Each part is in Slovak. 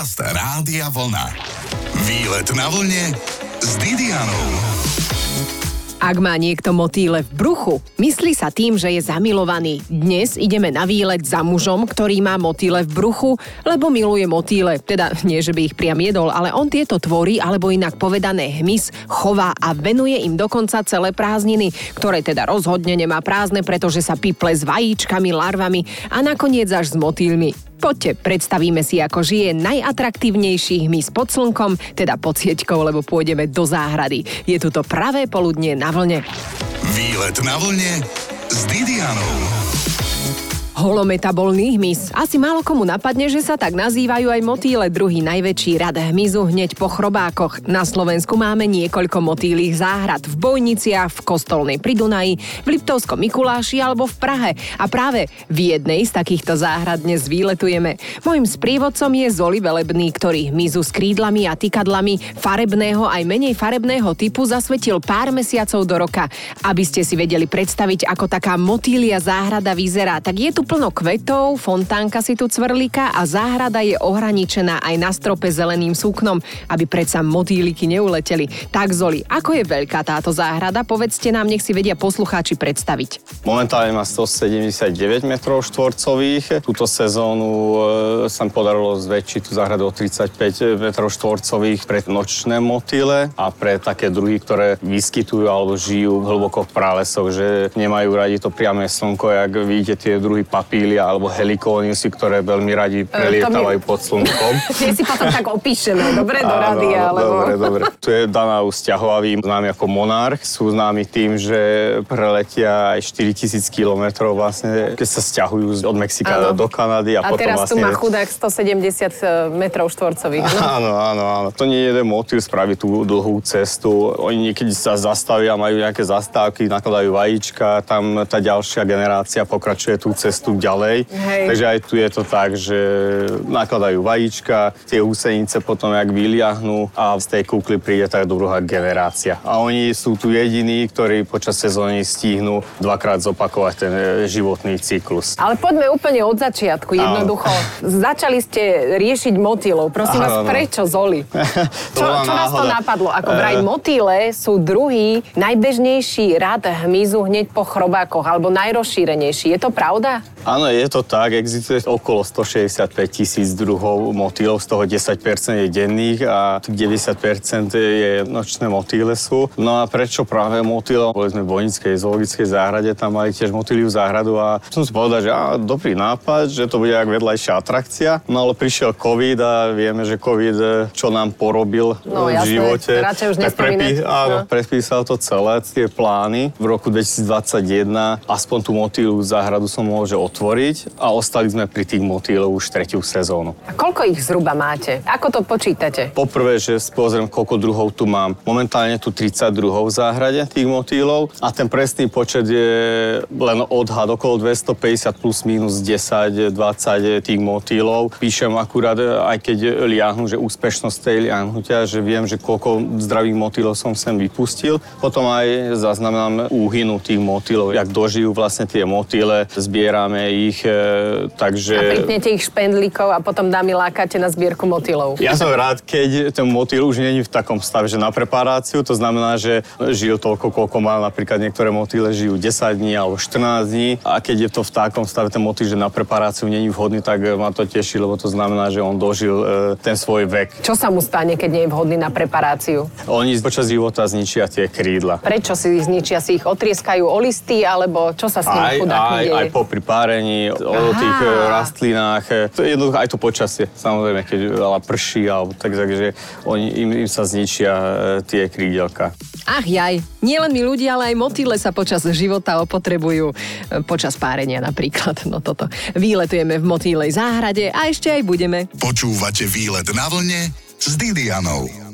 Podcast Rádia Vlna. Výlet na vlne s Didianou. Ak má niekto motýle v bruchu, myslí sa tým, že je zamilovaný. Dnes ideme na výlet za mužom, ktorý má motýle v bruchu, lebo miluje motýle. Teda nie, že by ich priam jedol, ale on tieto tvorí, alebo inak povedané hmyz, chová a venuje im dokonca celé prázdniny, ktoré teda rozhodne nemá prázdne, pretože sa piple s vajíčkami, larvami a nakoniec až s motýlmi. Poďte, predstavíme si, ako žije najatraktívnejší hmyz pod slnkom, teda pod sieťkou, lebo pôjdeme do záhrady. Je tu to pravé poludnie na vlne. Výlet na vlne s Didianou. Holometabolný hmyz. Asi málo komu napadne, že sa tak nazývajú aj motýle, druhý najväčší rad hmyzu hneď po chrobákoch. Na Slovensku máme niekoľko motýlých záhrad v Bojniciach, v Kostolnej pri Dunaji, v Liptovskom Mikuláši alebo v Prahe. A práve v jednej z takýchto záhrad dnes výletujeme. Mojím sprievodcom je Zoli Velebný, ktorý hmyzu s krídlami a tykadlami farebného aj menej farebného typu zasvetil pár mesiacov do roka. Aby ste si vedeli predstaviť, ako taká motýlia záhrada vyzerá, tak je tu plno kvetov, fontánka si tu cvrlíka a záhrada je ohraničená aj na strope zeleným súknom, aby predsa motýliky neuleteli. Tak Zoli, ako je veľká táto záhrada? Povedzte nám, nech si vedia poslucháči predstaviť. Momentálne má 179 metrov štvorcových. Túto sezónu e, sa podarilo zväčšiť tú záhradu o 35 metrov štvorcových pre nočné motýle a pre také druhy, ktoré vyskytujú alebo žijú hlboko v pralesoch, že nemajú radi to priame slnko, jak vidíte tie druhy papília alebo helikóniusy, ktoré veľmi radi prelietávajú mi... pod slnkom. Tie si potom tak opíšeme, dobre, do rady, alebo... Dobre, dobre. Tu je daná sťahovavý, známy ako monarch. Sú známi tým, že preletia aj 4000 km vlastne, keď sa stiahujú od Mexika ano. do Kanady. A, a potom teraz vlastne... tu má chudák 170 e, metrov štvorcových. No? Áno, áno, áno. To nie je jeden motív spraviť tú dlhú cestu. Oni niekedy sa zastavia, majú nejaké zastávky, nakladajú vajíčka, tam tá ďalšia generácia pokračuje tú cestu postup ďalej. Hej. Takže aj tu je to tak, že nakladajú vajíčka, tie húsenice potom jak vyliahnú a z tej kúkly príde tá druhá generácia. A oni sú tu jediní, ktorí počas sezóny stihnú dvakrát zopakovať ten e, životný cyklus. Ale poďme úplne od začiatku, jednoducho. Áno. Začali ste riešiť motýlov. Prosím Áno. vás, prečo Zoli? čo, čo vás to napadlo? Ako vraj e. motýle sú druhý najbežnejší rad hmyzu hneď po chrobákoch, alebo najrozšírenejší. Je to pravda? Áno, je to tak. Existuje okolo 165 tisíc druhov motýlov, z toho 10% je denných a 90% je nočné motýle sú. No a prečo práve motýl? Boli sme v Vojnickej zoologickej záhrade, tam mali tiež motýliu záhradu a som si povedal, že á, dobrý nápad, že to bude jak vedľajšia atrakcia. No ale prišiel COVID a vieme, že COVID čo nám porobil no, v jasné, živote. už tak prepí, áno, no. predpísal to celé, tie plány. V roku 2021 aspoň tú motýlu záhradu som mohol že otvoriť a ostali sme pri tých motýlov už tretiu sezónu. A koľko ich zhruba máte? Ako to počítate? Poprvé, že pozriem, koľko druhov tu mám. Momentálne tu 30 druhov v záhrade tých motýlov a ten presný počet je len odhad okolo 250 plus minus 10, 20 tých motýlov. Píšem akurát, aj keď liahnu, že úspešnosť tej liahnutia, že viem, že koľko zdravých motýlov som sem vypustil. Potom aj zaznamenám úhynu tých motýlov, jak dožijú vlastne tie motýle, zbieram zbierame ich, e, takže... A pripnete ich špendlíkov a potom dámy lákate na zbierku motýlov. Ja som rád, keď ten motýl už není v takom stave, že na preparáciu, to znamená, že žil toľko, koľko mal napríklad niektoré motýle žijú 10 dní alebo 14 dní a keď je to v takom stave ten motýl, že na preparáciu není vhodný, tak ma to teší, lebo to znamená, že on dožil e, ten svoj vek. Čo sa mu stane, keď nie je vhodný na preparáciu? Oni počas života zničia tie krídla. Prečo si ich zničia? Si ich otrieskajú o listy, alebo čo sa s nimi aj, aj, aj po párení, o tých e, rastlinách. E, to je jednoducho aj to počasie, samozrejme, keď veľa prší, alebo tak, takže oni, im, im sa zničia e, tie krídelka. Ach jaj, nielen my ľudia, ale aj motýle sa počas života opotrebujú. Počas párenia napríklad. No toto. Výletujeme v motýlej záhrade a ešte aj budeme. Počúvate výlet na vlne s Didianou.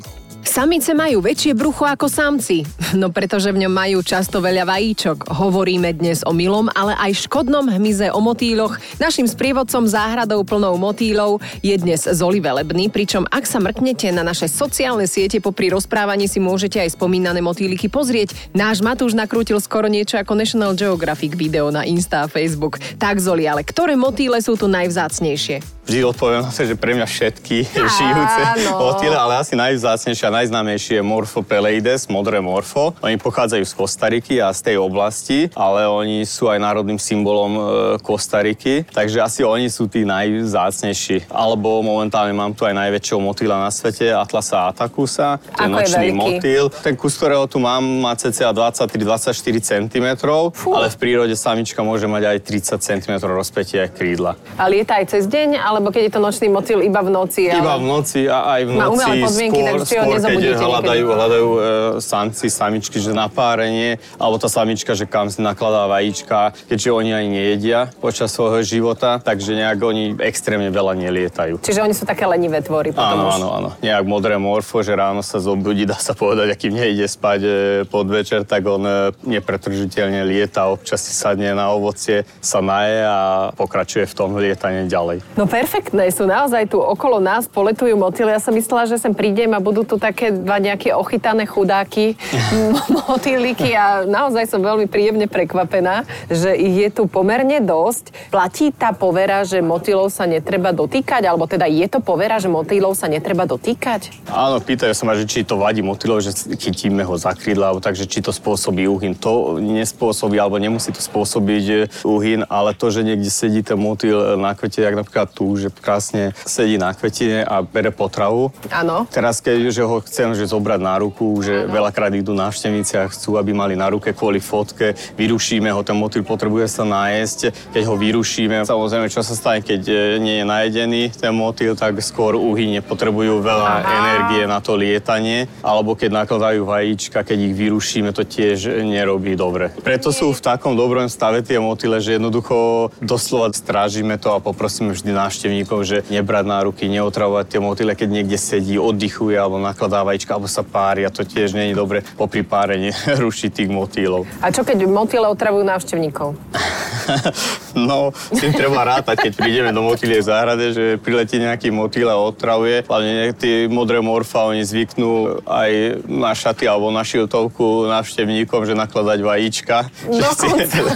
Samice majú väčšie brucho ako samci, no pretože v ňom majú často veľa vajíčok. Hovoríme dnes o milom, ale aj škodnom hmyze o motýloch. Našim sprievodcom záhradou plnou motýlov je dnes Zoli Velebný, pričom ak sa mrknete na naše sociálne siete popri rozprávaní si môžete aj spomínané motýliky pozrieť. Náš Matúš nakrútil skoro niečo ako National Geographic video na Insta a Facebook. Tak Zoli, ale ktoré motýle sú tu najvzácnejšie? vždy odpoviem že pre mňa všetky žijúce motýle, ale asi najvzácnejšie a najznámejšie je Morpho peleides, modré morfo. Oni pochádzajú z Kostariky a z tej oblasti, ale oni sú aj národným symbolom e, Kostariky, takže asi oni sú tí najvzácnejší. Alebo momentálne mám tu aj najväčšieho motýla na svete, Atlasa atacusa, ten nočný motýl. Ten kus, ktorého tu mám, má cca 23-24 cm, Fú. ale v prírode samička môže mať aj 30 cm rozpätie krídla. A lieta aj cez deň, ale alebo keď je to nočný motýl iba v noci. Ale... Iba v noci a aj v noci. Má podmienky, skôr, skôr keď hľadajú, hľadajú e, samci, samičky, že na párenie, alebo tá samička, že kam si nakladá vajíčka, keďže oni ani nejedia počas svojho života, takže nejak oni extrémne veľa nelietajú. Čiže oni sú také lenivé tvory potom Áno, už. áno, áno. Nejak modré morfo, že ráno sa zobudí, dá sa povedať, akým nejde spať e, pod večer, tak on e, nepretržiteľne lieta, občas si sadne na ovocie, sa naje a pokračuje v tom lietanie ďalej. No per perfektné sú naozaj tu okolo nás, poletujú motýly. Ja som myslela, že sem prídem a budú tu také dva nejaké ochytané chudáky, motýliky a naozaj som veľmi príjemne prekvapená, že ich je tu pomerne dosť. Platí tá povera, že motýlov sa netreba dotýkať, alebo teda je to povera, že motýlov sa netreba dotýkať? Áno, pýtajú sa ma, že či to vadí motýlov, že chytíme ho za krídla, alebo takže či to spôsobí uhyn. To nespôsobí, alebo nemusí to spôsobiť uhyn, ale to, že niekde sedí ten motýl na kvete, jak napríklad tu, že krásne sedí na kvetine a bere potravu. Áno. Teraz, keď že ho chcem že zobrať na ruku, že ano. veľakrát idú návštevníci a chcú, aby mali na ruke kvôli fotke, vyrušíme ho, ten motýl potrebuje sa nájsť, keď ho vyrušíme. Samozrejme, čo sa stane, keď e, nie je najedený ten motýl, tak skôr uhynie, potrebujú veľa Aha. energie na to lietanie, alebo keď nakladajú vajíčka, keď ich vyrušíme, to tiež nerobí dobre. Preto sú v takom dobrom stave tie motýle, že jednoducho doslova strážime to a poprosíme vždy návštevníkov návštevníkov, že nebrať na ruky, neotravovať tie motýle, keď niekde sedí, oddychuje alebo nakladá vajíčka, alebo sa pári a to tiež nie je dobre popri párení rušiť tých motýlov. A čo keď motýle otravujú návštevníkov? no, s tým treba rátať, keď prídeme do motýliek záhrade, že priletí nejaký motýl a otravuje. Hlavne tie modré morfa, oni zvyknú aj na šaty alebo na šiltovku návštevníkom, že nakladať vajíčka. No, si,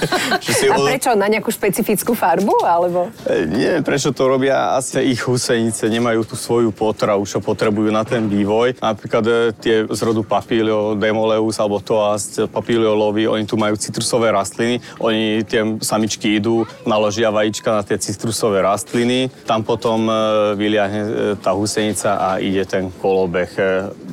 že si, a prečo? Na nejakú špecifickú farbu? Alebo? E, neviem, prečo to robia. Asi ich husenice nemajú tú svoju potravu, čo potrebujú na ten vývoj. Napríklad e, tie z rodu Papilio demoleus alebo toast, Papilio lovi, oni tu majú citrusové rastliny. Oni tie samičky idú, naložia vajíčka na tie citrusové rastliny. Tam potom e, vyliahne tá husenica a ide ten kolobeh.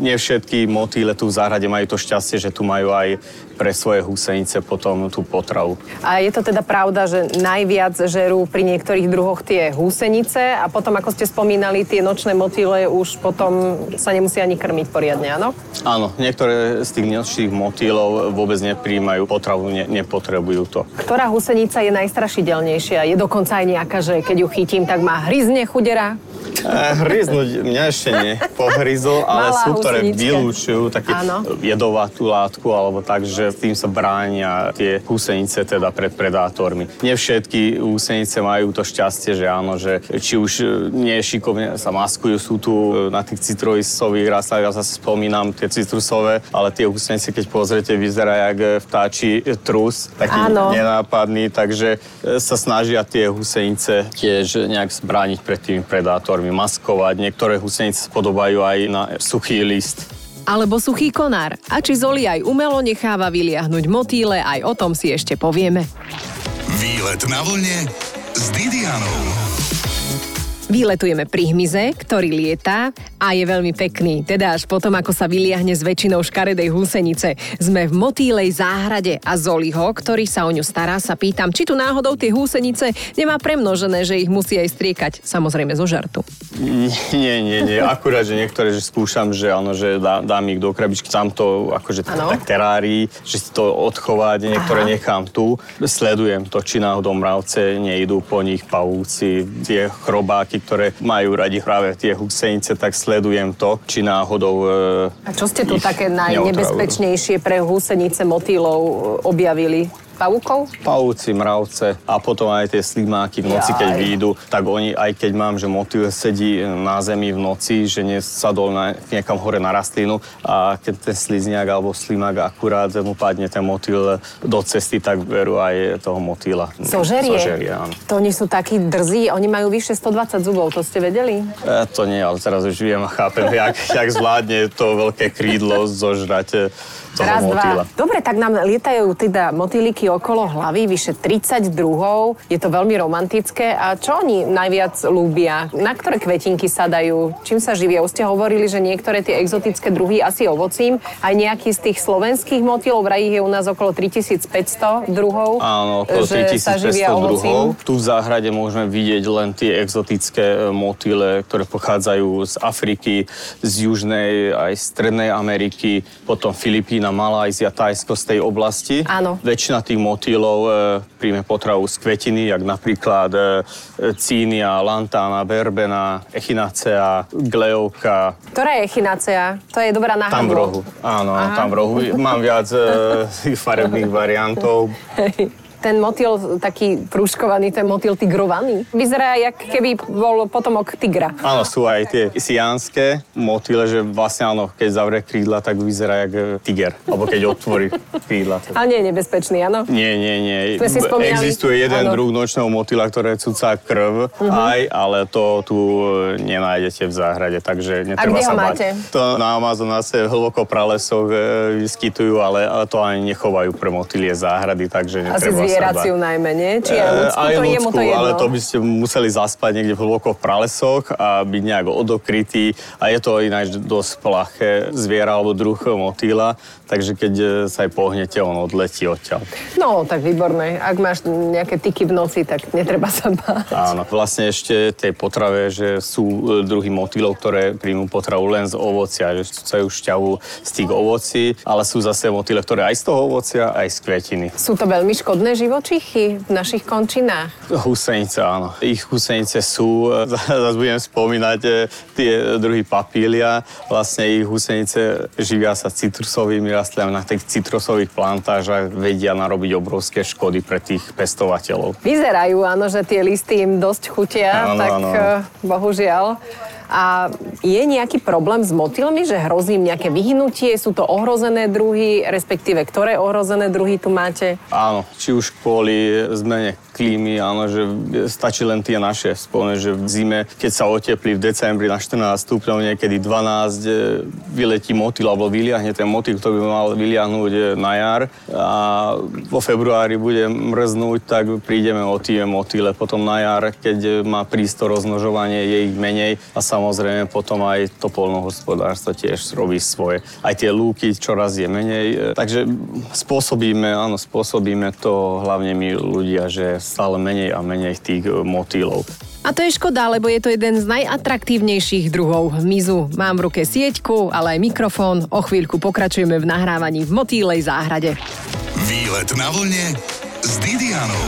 Nie všetky motýle tu v záhrade majú to šťastie, že tu majú aj pre svoje husenice potom tú potravu. A je to teda pravda, že najviac žerú pri niektorých druhoch tie húsenice a potom, ako ste spomínali, tie nočné motýle už potom sa nemusia ani krmiť poriadne, áno? Áno, niektoré z tých nočných motýlov vôbec nepríjmajú potravu, ne, nepotrebujú to. Ktorá husenica je najstrašidelnejšia? Je dokonca aj nejaká, že keď ju chytím, tak má hryzne chudera? Hryznúť mňa ešte nie. Pohryzol, ale Malá sú, ktoré vylúčujú taký jedovatú látku alebo tak, že tým sa bránia tie húsenice teda pred predátormi. Nie všetky húsenice majú to šťastie, že áno, že či už eh, nie šikovne sa maskujú, sú tu eh, na tých citrusových rastlinách, ja zase spomínam tie citrusové, ale tie húsenice, keď pozriete, vyzerá jak vtáči trus, taký áno. nenápadný, takže sa snažia tie húsenice tiež nejak zbrániť pred tými predátormi maskovať. Niektoré husenice spodobajú aj na suchý list. Alebo suchý konár. A či Zoli aj umelo necháva vyliahnuť motýle, aj o tom si ešte povieme. Výlet na vlne s Didianou. Výletujeme pri hmyze, ktorý lieta a je veľmi pekný. Teda až potom, ako sa vyliahne s väčšinou škaredej húsenice. Sme v motýlej záhrade a Zoliho, ktorý sa o ňu stará, sa pýtam, či tu náhodou tie húsenice nemá premnožené, že ich musí aj striekať. Samozrejme zo žartu. Nie, nie, nie. Akurát, že niektoré, že skúšam, že áno, že dá, dám ich do krabičky, tam to akože tak terári, že si to odchovať, niektoré Aha. nechám tu. Sledujem to, či náhodou mravce nejdú po nich pavúci, tie chrobáky, kamaráti, ktoré majú radi práve tie husenice, tak sledujem to, či náhodou A čo ste tu také najnebezpečnejšie pre húsenice motýlov e, objavili? Pavúkov? Pavúci, mravce a potom aj tie slimáky v noci, keď Jaj. výjdu, tak oni, aj keď mám, že motýl sedí na zemi v noci, že nesadol na, niekam hore na rastlinu a keď ten slizniak alebo slimák akurát mu padne ten motýl do cesty, tak berú aj toho motýla. Zožerie? Zožerie, áno. To oni sú takí drzí, oni majú vyše 120 zubov, to ste vedeli? E, to nie, ale teraz už viem a chápem, jak, jak zvládne to veľké krídlo zožrať e, toho Raz, motýla. dva. Dobre, tak nám lietajú teda motýliky okolo hlavy, vyše 30 druhov. Je to veľmi romantické. A čo oni najviac ľúbia? Na ktoré kvetinky sa dajú? Čím sa živia? Už ste hovorili, že niektoré tie exotické druhy asi ovocím. Aj nejaký z tých slovenských motýlov, vraj ich je u nás okolo 3500 druhov. Áno, okolo že sa 3500 živia ovocím. druhov. Tu v záhrade môžeme vidieť len tie exotické e, motýle, ktoré pochádzajú z Afriky, z Južnej aj Strednej Ameriky, potom Filipína, Malajzia, Tajsko z tej oblasti. Áno. Väčšina tých motýlov e, príjme potravu z kvetiny, jak napríklad e, cínia, lantána, verbena, echinacea, glejovka, Ktorá je echinacea? To je dobrá na tam v rohu. Áno, Aha. tam v rohu. Mám viac e, farebných variantov. Ten motýl taký prúškovaný, ten motýl tigrovaný. Vyzerá, jak keby bol potomok tigra. Áno, sú aj tie siánske motýle, že vlastne áno, keď zavrie krídla, tak vyzerá jak e, tiger. Alebo keď otvorí krídla. tak- Ale nie je nebezpečný, áno? Nie, nie, nie. Sme si spomínali- Existuje jeden áno. druh nočného motýla, ktoré cúca krv aj, ale to tu e, nenájdete v záhrade, takže netreba sa bať. máte? To na Amazonase hlboko v pralesoch e, vyskytujú, ale, to ani nechovajú pre motýlie záhrady, takže Asi netreba sa zvieraciu najmä, nie? Či aj ľudskú, Eh, aj to ľudskú, to jedno. ale to by ste museli zaspať niekde hlboko v pralesoch a byť nejak odokrytý. A je to ináč dosť plaché zviera alebo druh motýla, takže keď e, sa aj pohnete, on odletí odtiaľ. No, tak výborné. Ak máš nejaké tyky v noci, tak netreba sa báť. Áno, vlastne ešte tej potrave, že sú e, druhy motýlov, ktoré príjmú potravu len z ovocia, že cúcajú šťavu z tých ovocí, ale sú zase motýle, ktoré aj z toho ovocia, aj z kvetiny. Sú to veľmi škodné živočichy v našich končinách. Husenice, áno. Ich husenice sú, e, zase budem spomínať e, tie druhy papília. Vlastne ich husenice živia sa citrusovými rastlinami na tých citrusových plantážach, vedia narobiť obrovské škody pre tých pestovateľov. Vyzerajú, áno, že tie listy im dosť chutia, Áno, tak áno. eh, bohužiaľ. A je nejaký problém s motýlmi, že hrozí im nejaké vyhnutie? Sú to ohrozené druhy, respektíve ktoré ohrozené druhy tu máte? Áno, či už kvôli zmene klímy, áno, že stačí len tie naše. Spomne, že v zime, keď sa oteplí v decembri na 14 stupňov, niekedy 12, e, vyletí motýl alebo vyliahne ten motýl, ktorý by mal vyliahnuť e, na jar a vo februári bude mrznúť, tak prídeme o tie motýle. Potom na jar, keď má prísť to rozmnožovanie, je ich menej a samozrejme potom aj to polnohospodárstvo tiež robí svoje. Aj tie lúky čoraz je menej, e, takže spôsobíme, áno, spôsobíme to hlavne my ľudia, že stále menej a menej tých e, motýlov. A to je škoda, lebo je to jeden z najatraktívnejších druhov hmyzu. Mám v ruke sieťku, ale aj mikrofón. O chvíľku pokračujeme v nahrávaní v motýlej záhrade. Výlet na vlne s Didianou.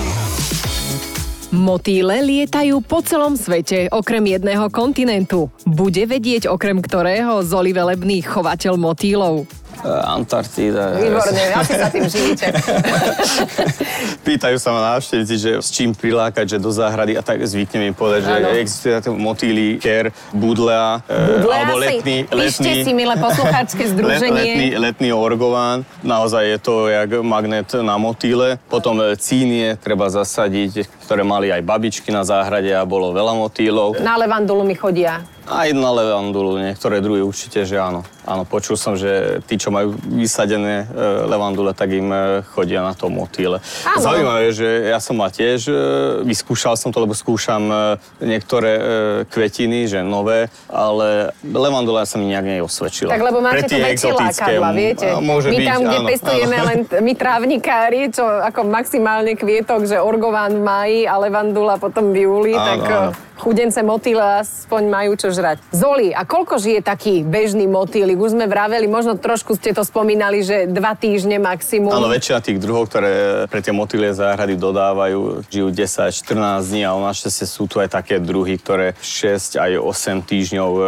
Motýle lietajú po celom svete, okrem jedného kontinentu. Bude vedieť, okrem ktorého zoli velebný chovateľ motýlov. E, Antarktída. Výborne, asi sa tým živíte. Pýtajú sa ma návštevníci, že s čím prilákať, že do záhrady a tak zvyknem im povedať, že Áno. existuje také motýly, ker, budlea, e, Budle alebo asi. letný, letný, si, milé poslucháčske let, združenie. letný, letný orgován. Naozaj je to jak magnet na motýle. Potom e, cínie treba zasadiť, ktoré mali aj babičky na záhrade a bolo veľa motýlov. Na levandulu mi chodia. Aj na levandulu, niektoré druhy určite, že áno. Áno, počul som, že tí, čo majú vysadené e, levandule, tak im e, chodia na to motýle. Áno. Zaujímavé, že ja som ma tiež, e, vyskúšal som to, lebo skúšam niektoré kvetiny, že nové, ale levandula sa mi nejak neosvedčila. Tak lebo máte Pre tie väčšie lákadla, viete. Môže my byť, tam, kde áno, pestujeme áno. len my trávnikári, čo ako maximálne kvietok, že orgován v máji a levandula potom v júli, Áno, tak áno. Chudence motýle aspoň majú čo žrať. Zoli, a koľko žije taký bežný motýlik? Už sme vraveli, možno trošku ste to spomínali, že dva týždne maximum. Áno, väčšina tých druhov, ktoré pre tie motýlie záhrady dodávajú, žijú 10-14 dní, ale našťastie sú tu aj také druhy, ktoré 6 aj 8 týždňov, e,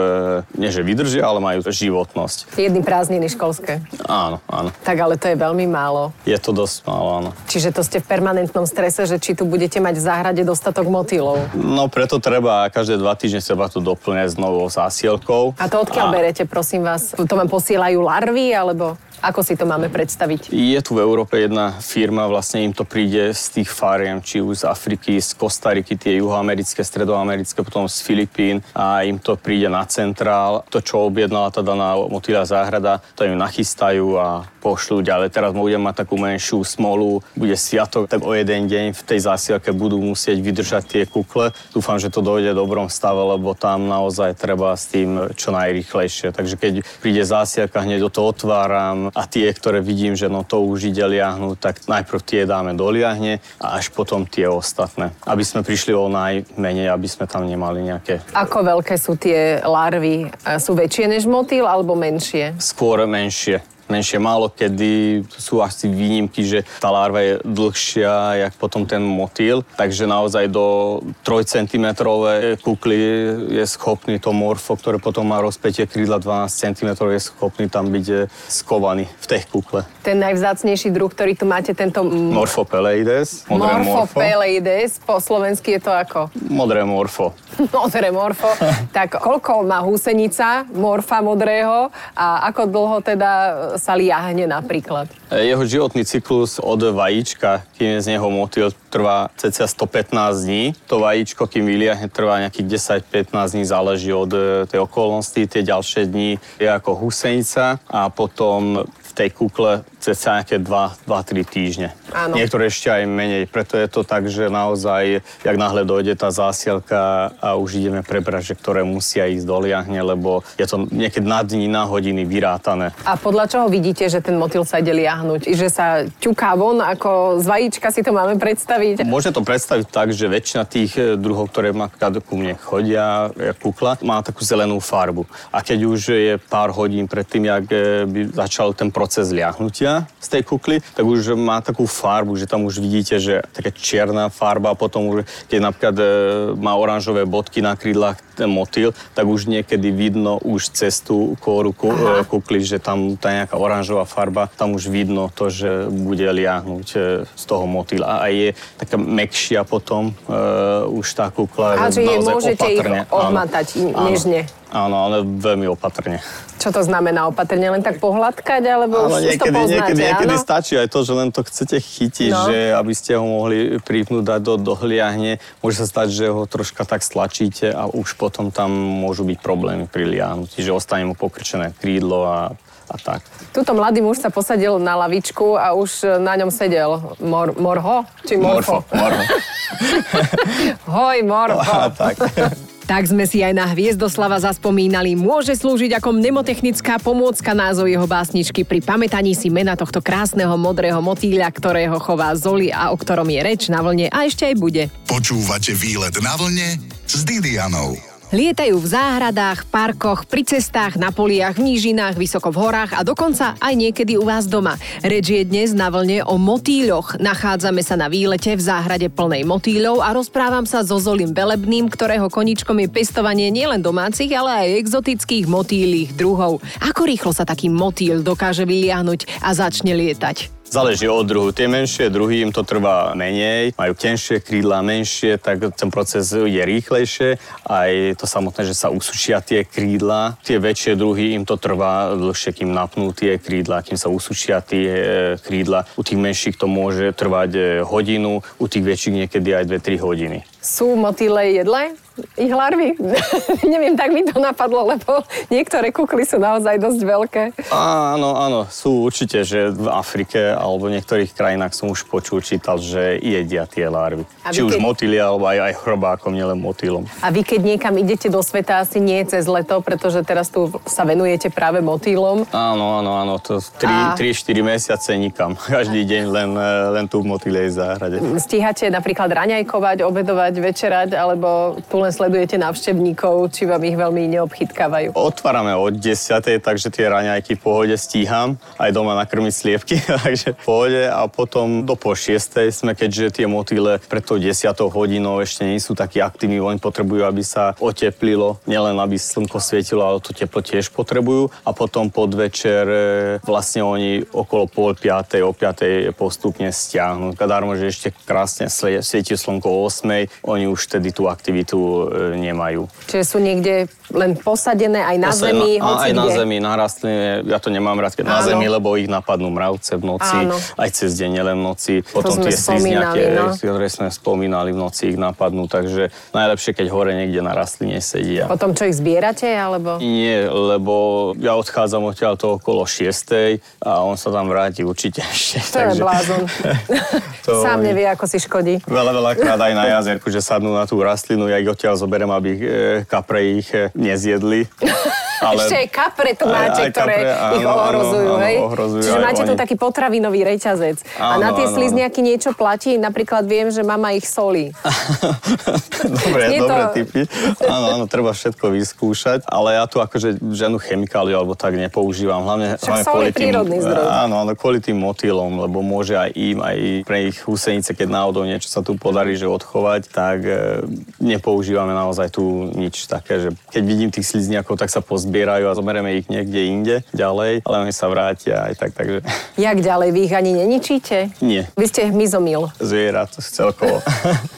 nie že vydržia, ale majú životnosť. Jedny prázdniny školské. Áno, áno. Tak ale to je veľmi málo. Je to dosť málo, áno. Čiže to ste v permanentnom strese, že či tu budete mať v záhrade dostatok motýlov. No preto treba každé dva týždne seba tu doplňať s novou zásielkou. A to odkiaľ berete, prosím vás? To vám posielajú larvy, alebo ako si to máme predstaviť? Je tu v Európe jedna firma, vlastne im to príde z tých fariem, či už z Afriky, z Kostariky, tie juhoamerické, stredoamerické, potom z Filipín a im to príde na centrál. To, čo objednala tá daná motýľa záhrada, to im nachystajú a pošlú ďalej. Teraz budem mať takú menšiu smolu, bude sviatok, tak o jeden deň v tej zásielke budú musieť vydržať tie kukle. Dúfam, že to dojde v dobrom stave, lebo tam naozaj treba s tým čo najrychlejšie. Takže keď príde zásielka, hneď do toho otváram, a tie, ktoré vidím, že no to už ide liahnuť, tak najprv tie dáme do liahne a až potom tie ostatné. Aby sme prišli o najmenej, aby sme tam nemali nejaké... Ako veľké sú tie larvy? Sú väčšie než motýl alebo menšie? Skôr menšie menšie. Málo kedy sú asi výnimky, že tá larva je dlhšia, jak potom ten motýl, takže naozaj do 3 cm kukly je schopný to morfo, ktoré potom má rozpätie krídla 12 cm, je schopný tam byť eh, skovaný v tej kukle. Ten najvzácnejší druh, ktorý tu máte, tento... Morfopeleides. Morfopeleides, po slovensky je to ako? Modré morfo. Modré morfo. tak koľko má húsenica morfa modrého a ako dlho teda sa liahne napríklad? Jeho životný cyklus od vajíčka, kým je z neho motýl, trvá cca 115 dní. To vajíčko, kým vyliahne, trvá nejakých 10-15 dní, záleží od e, tej okolnosti. Tie ďalšie dni je ako husenica a potom v tej kukle cez nejaké 2-3 týždne. Áno. Niektoré ešte aj menej. Preto je to tak, že naozaj, jak náhle dojde tá zásielka a už ideme prebrať, že ktoré musia ísť do liahne, lebo je to niekedy na dní, na hodiny vyrátané. A podľa čoho vidíte, že ten motýl sa ide liahnuť? Že sa ťuká von, ako z vajíčka si to máme predstaviť? Môžeme to predstaviť tak, že väčšina tých eh, druhov, ktoré ma ku mne chodia, kukla, má takú zelenú farbu. A keď už je pár hodín pred tým, jak eh, by začal ten proces liahnutia z tej kukly, tak už má takú farbu, že tam už vidíte, že taká čierna farba a potom už, keď napríklad e, má oranžové bodky na krídlach ten motýl, tak už niekedy vidno už cez tú kóru ku, e, kukly, že tam tá nejaká oranžová farba, tam už vidno to, že bude liahnuť e, z toho motýla. A je taká mekšia potom uh, už tá kukla. A že môžete opatrne. ich odmatať nežne. Áno, ale veľmi opatrne. Čo to znamená opatrne? Len tak pohľadkať, alebo áno, už niekedy, to poznáte, niekedy, niekedy áno? stačí aj to, že len to chcete chytiť, no. že aby ste ho mohli pripnúť dať do dohliahne. Môže sa stať, že ho troška tak stlačíte a už potom tam môžu byť problémy pri liahnutí, že ostane mu pokrčené krídlo a a tak. Tuto mladý muž sa posadil na lavičku a už na ňom sedel Mor, Morho? Či Morfo? Morfo, Morho. Hoj, Morho. A, tak. Tak sme si aj na Hviezdoslava zaspomínali. Môže slúžiť ako mnemotechnická pomôcka názov jeho básničky pri pamätaní si mena tohto krásneho modrého motýľa, ktorého chová Zoli a o ktorom je reč na vlne a ešte aj bude. Počúvate výlet na vlne s Didianou. Lietajú v záhradách, parkoch, pri cestách, na poliach, v nížinách, vysoko v horách a dokonca aj niekedy u vás doma. Reč je dnes na vlne o motýľoch. Nachádzame sa na výlete v záhrade plnej motýľov a rozprávam sa so Zolim Velebným, ktorého koničkom je pestovanie nielen domácich, ale aj exotických motýlých druhov. Ako rýchlo sa taký motýl dokáže vyliahnuť a začne lietať? Záleží od druhu. Tie menšie druhy im to trvá menej, majú tenšie krídla, menšie, tak ten proces je rýchlejšie. Aj to samotné, že sa usušia tie krídla. Tie väčšie druhy im to trvá dlhšie, kým napnú tie krídla, kým sa usušia tie e, krídla. U tých menších to môže trvať e, hodinu, u tých väčších niekedy aj 2-3 hodiny. Sú motýle jedle? ich larvy. Neviem, tak mi to napadlo, lebo niektoré kukly sú naozaj dosť veľké. Áno, áno, sú určite, že v Afrike alebo v niektorých krajinách som už počul, čítal, že jedia tie larvy. Či už keď... motýly, alebo aj, aj chrobákom, nielen motýlom. A vy keď niekam idete do sveta, asi nie cez leto, pretože teraz tu sa venujete práve motýlom. Áno, áno, áno, to 3-4 a... mesiace nikam. Každý deň len, len tu v motýlej záhrade. Stíhate napríklad raňajkovať, obedovať, večerať, alebo tu len sledujete návštevníkov, či vám ich veľmi neobchytkávajú? Otvárame od 10, takže tie raňajky v pohode stíham. Aj doma nakrmiť sliepky, takže v pohode. A potom do po 6 sme, keďže tie motýle pred tou 10 hodinou ešte nie sú takí aktívni, oni potrebujú, aby sa oteplilo, nielen aby slnko svietilo, ale to teplo tiež potrebujú. A potom podvečer e, vlastne oni okolo pol piatej, o piatej postupne stiahnu. Kadarmo, že ešte krásne svieti slnko o 8, oni už vtedy tú aktivitu e, nemajú. Čiže sú niekde len posadené aj na Posadené, zemi, hoci Aj kde. na zemi, na rastline. Ja to nemám rád, keď Áno. na zemi, lebo ich napadnú mravce v noci, Áno. aj cez deň, nielen v noci. Potom tie slizniaké, no? ktoré sme spomínali v noci, ich napadnú. Takže najlepšie, keď hore niekde na rastline sedia. Potom čo ich zbierate, alebo? Nie, lebo ja odchádzam odtiaľ to okolo 6 a on sa tam vráti určite ešte. To takže... je blázon. to Sám nevie, ako si škodí. Veľa, veľa krát aj na jazerku, že sadnú na tú rastlinu, ja ich odtiaľ zoberiem, aby e, kapre ich e, nezjedli. Ale... Ešte aj kapre tu máte, aj, aj ktoré kapre, áno, ich ohrozujú, áno, hej? ohrozujú Čiže máte oni. tu taký potravinový reťazec. Áno, a na tie áno, slizniaky niečo platí? Napríklad viem, že mama ich solí. dobre, dobre to... typy. Áno, áno, treba všetko vyskúšať, ale ja tu akože žiadnu chemikáliu alebo tak nepoužívam. Hlavne, Však hlavne kvôli tým, zdroj. Áno, áno, kvôli tým motýlom, lebo môže aj im, aj pre ich husenice, keď náhodou niečo sa tu podarí, že odchovať, tak e, nepoužívame naozaj tu nič také, že keď vidím tých slizniakov, tak sa pozbieram zbierajú a zoberieme ich niekde inde ďalej, ale oni sa vrátia aj tak, takže... Jak ďalej? Vy ich ani neničíte? Nie. Vy ste hmyzomil. Zvierat celkovo.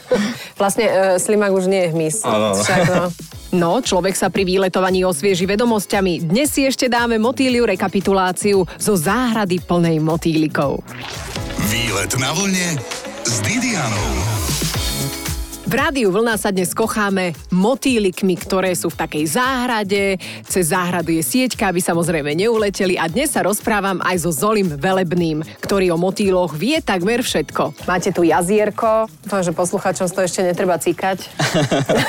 vlastne uh, slimak už nie je hmyz. Áno. No. No, človek sa pri výletovaní osvieži vedomosťami. Dnes si ešte dáme motýliu rekapituláciu zo záhrady plnej motýlikov. Výlet na vlne s Didianou. V rádiu Vlna sa dnes kocháme motýlikmi, ktoré sú v takej záhrade. Cez záhradu je sieťka, aby samozrejme neuleteli. A dnes sa rozprávam aj so Zolim Velebným, ktorý o motýloch vie takmer všetko. Máte tu jazierko, to, že posluchačom to ešte netreba cíkať.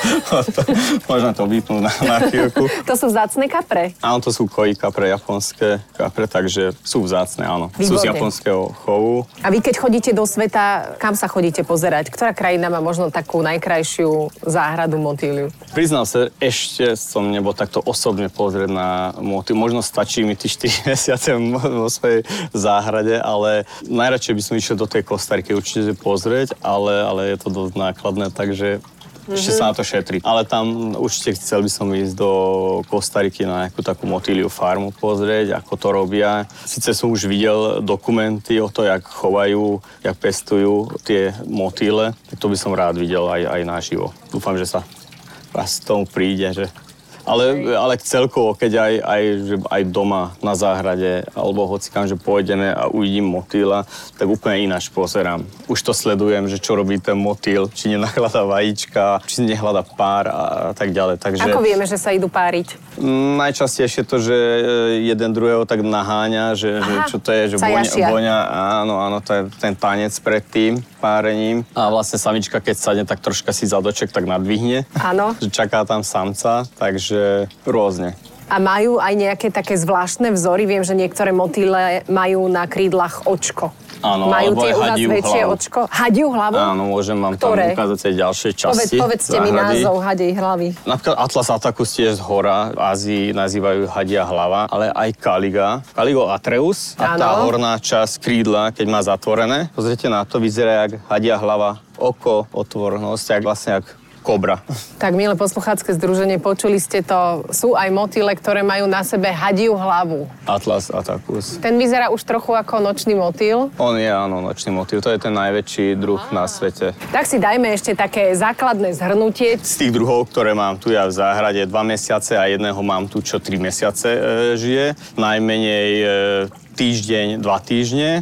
Možno to vypnúť na, na chvíľku. to sú vzácne kapre? Áno, to sú koji kapre, japonské kapre, takže sú vzácne, áno. Výborné. Sú z japonského chovu. A vy keď chodíte do sveta, kam sa chodíte pozerať? Ktorá krajina má možno takú naj najkrajšiu záhradu motýliu? Priznám sa, ešte som nebol takto osobne pozrieť na motýl. Možno stačí mi tí 4 mesiace vo svojej záhrade, ale najradšej by som išiel do tej Kostariky určite pozrieť, ale, ale je to dosť nákladné, takže Mm-hmm. Ešte sa na to šetrí. Ale tam určite chcel by som ísť do Kostariky na nejakú takú motýliu farmu pozrieť, ako to robia. Sice som už videl dokumenty o to, jak chovajú, jak pestujú tie motýle, to by som rád videl aj, aj naživo. Dúfam, že sa raz tomu príde, že ale, ale celkovo, keď aj, aj, že aj doma na záhrade, alebo hoci kam, že pôjdeme a uvidím motýla, tak úplne ináč pozerám. Už to sledujem, že čo robí ten motýl, či nenachladá vajíčka, či nehľadá pár a tak ďalej. Takže... Ako vieme, že sa idú páriť? Najčastejšie to, že e, jeden druhého tak naháňa, že, že čo to je, že voňa, voňa, áno, áno, to je ten tanec predtým párením. A vlastne samička, keď sadne, tak troška si zadoček tak nadvihne. Áno. Že čaká tam samca, takže takže rôzne. A majú aj nejaké také zvláštne vzory? Viem, že niektoré motýle majú na krídlach očko. Áno, Majú tie u nás väčšie hlavu. očko? Hadiu hlavu? Áno, môžem vám Ktoré? tam ukázať aj ďalšie časti. Povedz, povedzte mi názov hadej hlavy. Napríklad Atlas Atacus tiež z hora, v Ázii nazývajú hadia hlava, ale aj Kaliga. Kaligo Atreus a tá horná časť krídla, keď má zatvorené. Pozrite na to, vyzerá jak hadia hlava, oko, otvornosť, jak vlastne jak kobra. Tak, milé posluchácké združenie, počuli ste to. Sú aj motýle, ktoré majú na sebe hadiu hlavu. Atlas Atacus. Ten vyzerá už trochu ako nočný motýl. On je, áno, nočný motýl. To je ten najväčší druh Aha. na svete. Tak si dajme ešte také základné zhrnutie. Z tých druhov, ktoré mám tu ja v záhrade, dva mesiace a jedného mám tu, čo tri mesiace e, žije. Najmenej e, týždeň, dva týždne. E,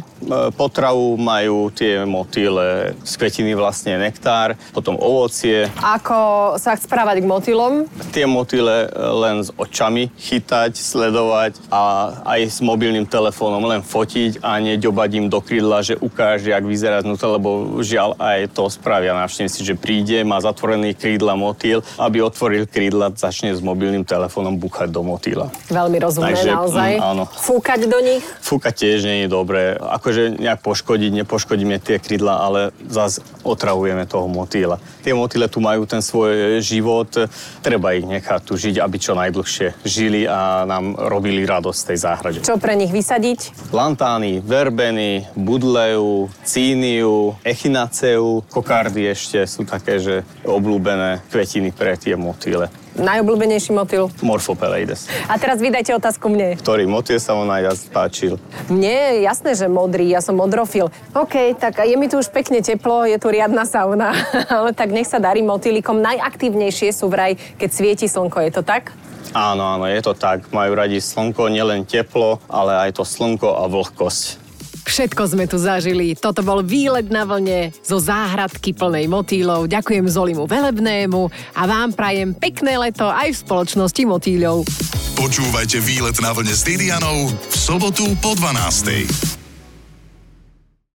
potravu majú tie motýle z kvetiny vlastne nektár, potom ovocie. Ako sa správať k motýlom? Tie motýle e, len s očami chytať, sledovať a aj s mobilným telefónom len fotiť a neďobať im do krídla, že ukáže, jak vyzerá znútra, lebo žiaľ aj to spravia. Navštívim si, že príde, má zatvorený krídla motýl, aby otvoril krídla, začne s mobilným telefónom buchať do motýla. Veľmi rozumné Takže, naozaj. Mm, áno. Fúkať do nich? Fúka tiež nie je dobré. Akože nejak poškodiť, nepoškodíme tie krydla, ale zase otravujeme toho motýla. Tie motýle tu majú ten svoj život, treba ich nechať tu žiť, aby čo najdlhšie žili a nám robili radosť tej záhrade. Čo pre nich vysadiť? Lantány, verbeny, budleu, cíniu, echinaceu, kokardy ešte sú také, že obľúbené kvetiny pre tie motýle. Najobľúbenejší motýl? Morphopeleides. A teraz vydajte otázku mne. Ktorý motýl sa vám najviac páčil? Mne je jasné, že modrý, ja som modrofil. OK, tak je mi tu už pekne teplo, je tu riadna sauna, ale tak nech sa darí motýlikom. Najaktívnejšie sú vraj, keď svieti slnko, je to tak? Áno, áno, je to tak. Majú radi slnko, nielen teplo, ale aj to slnko a vlhkosť. Všetko sme tu zažili. Toto bol výlet na vlne zo záhradky plnej motýlov. Ďakujem Zolimu Velebnému a vám prajem pekné leto aj v spoločnosti motýľov. Počúvajte výlet na vlne s Didianou v sobotu po 12.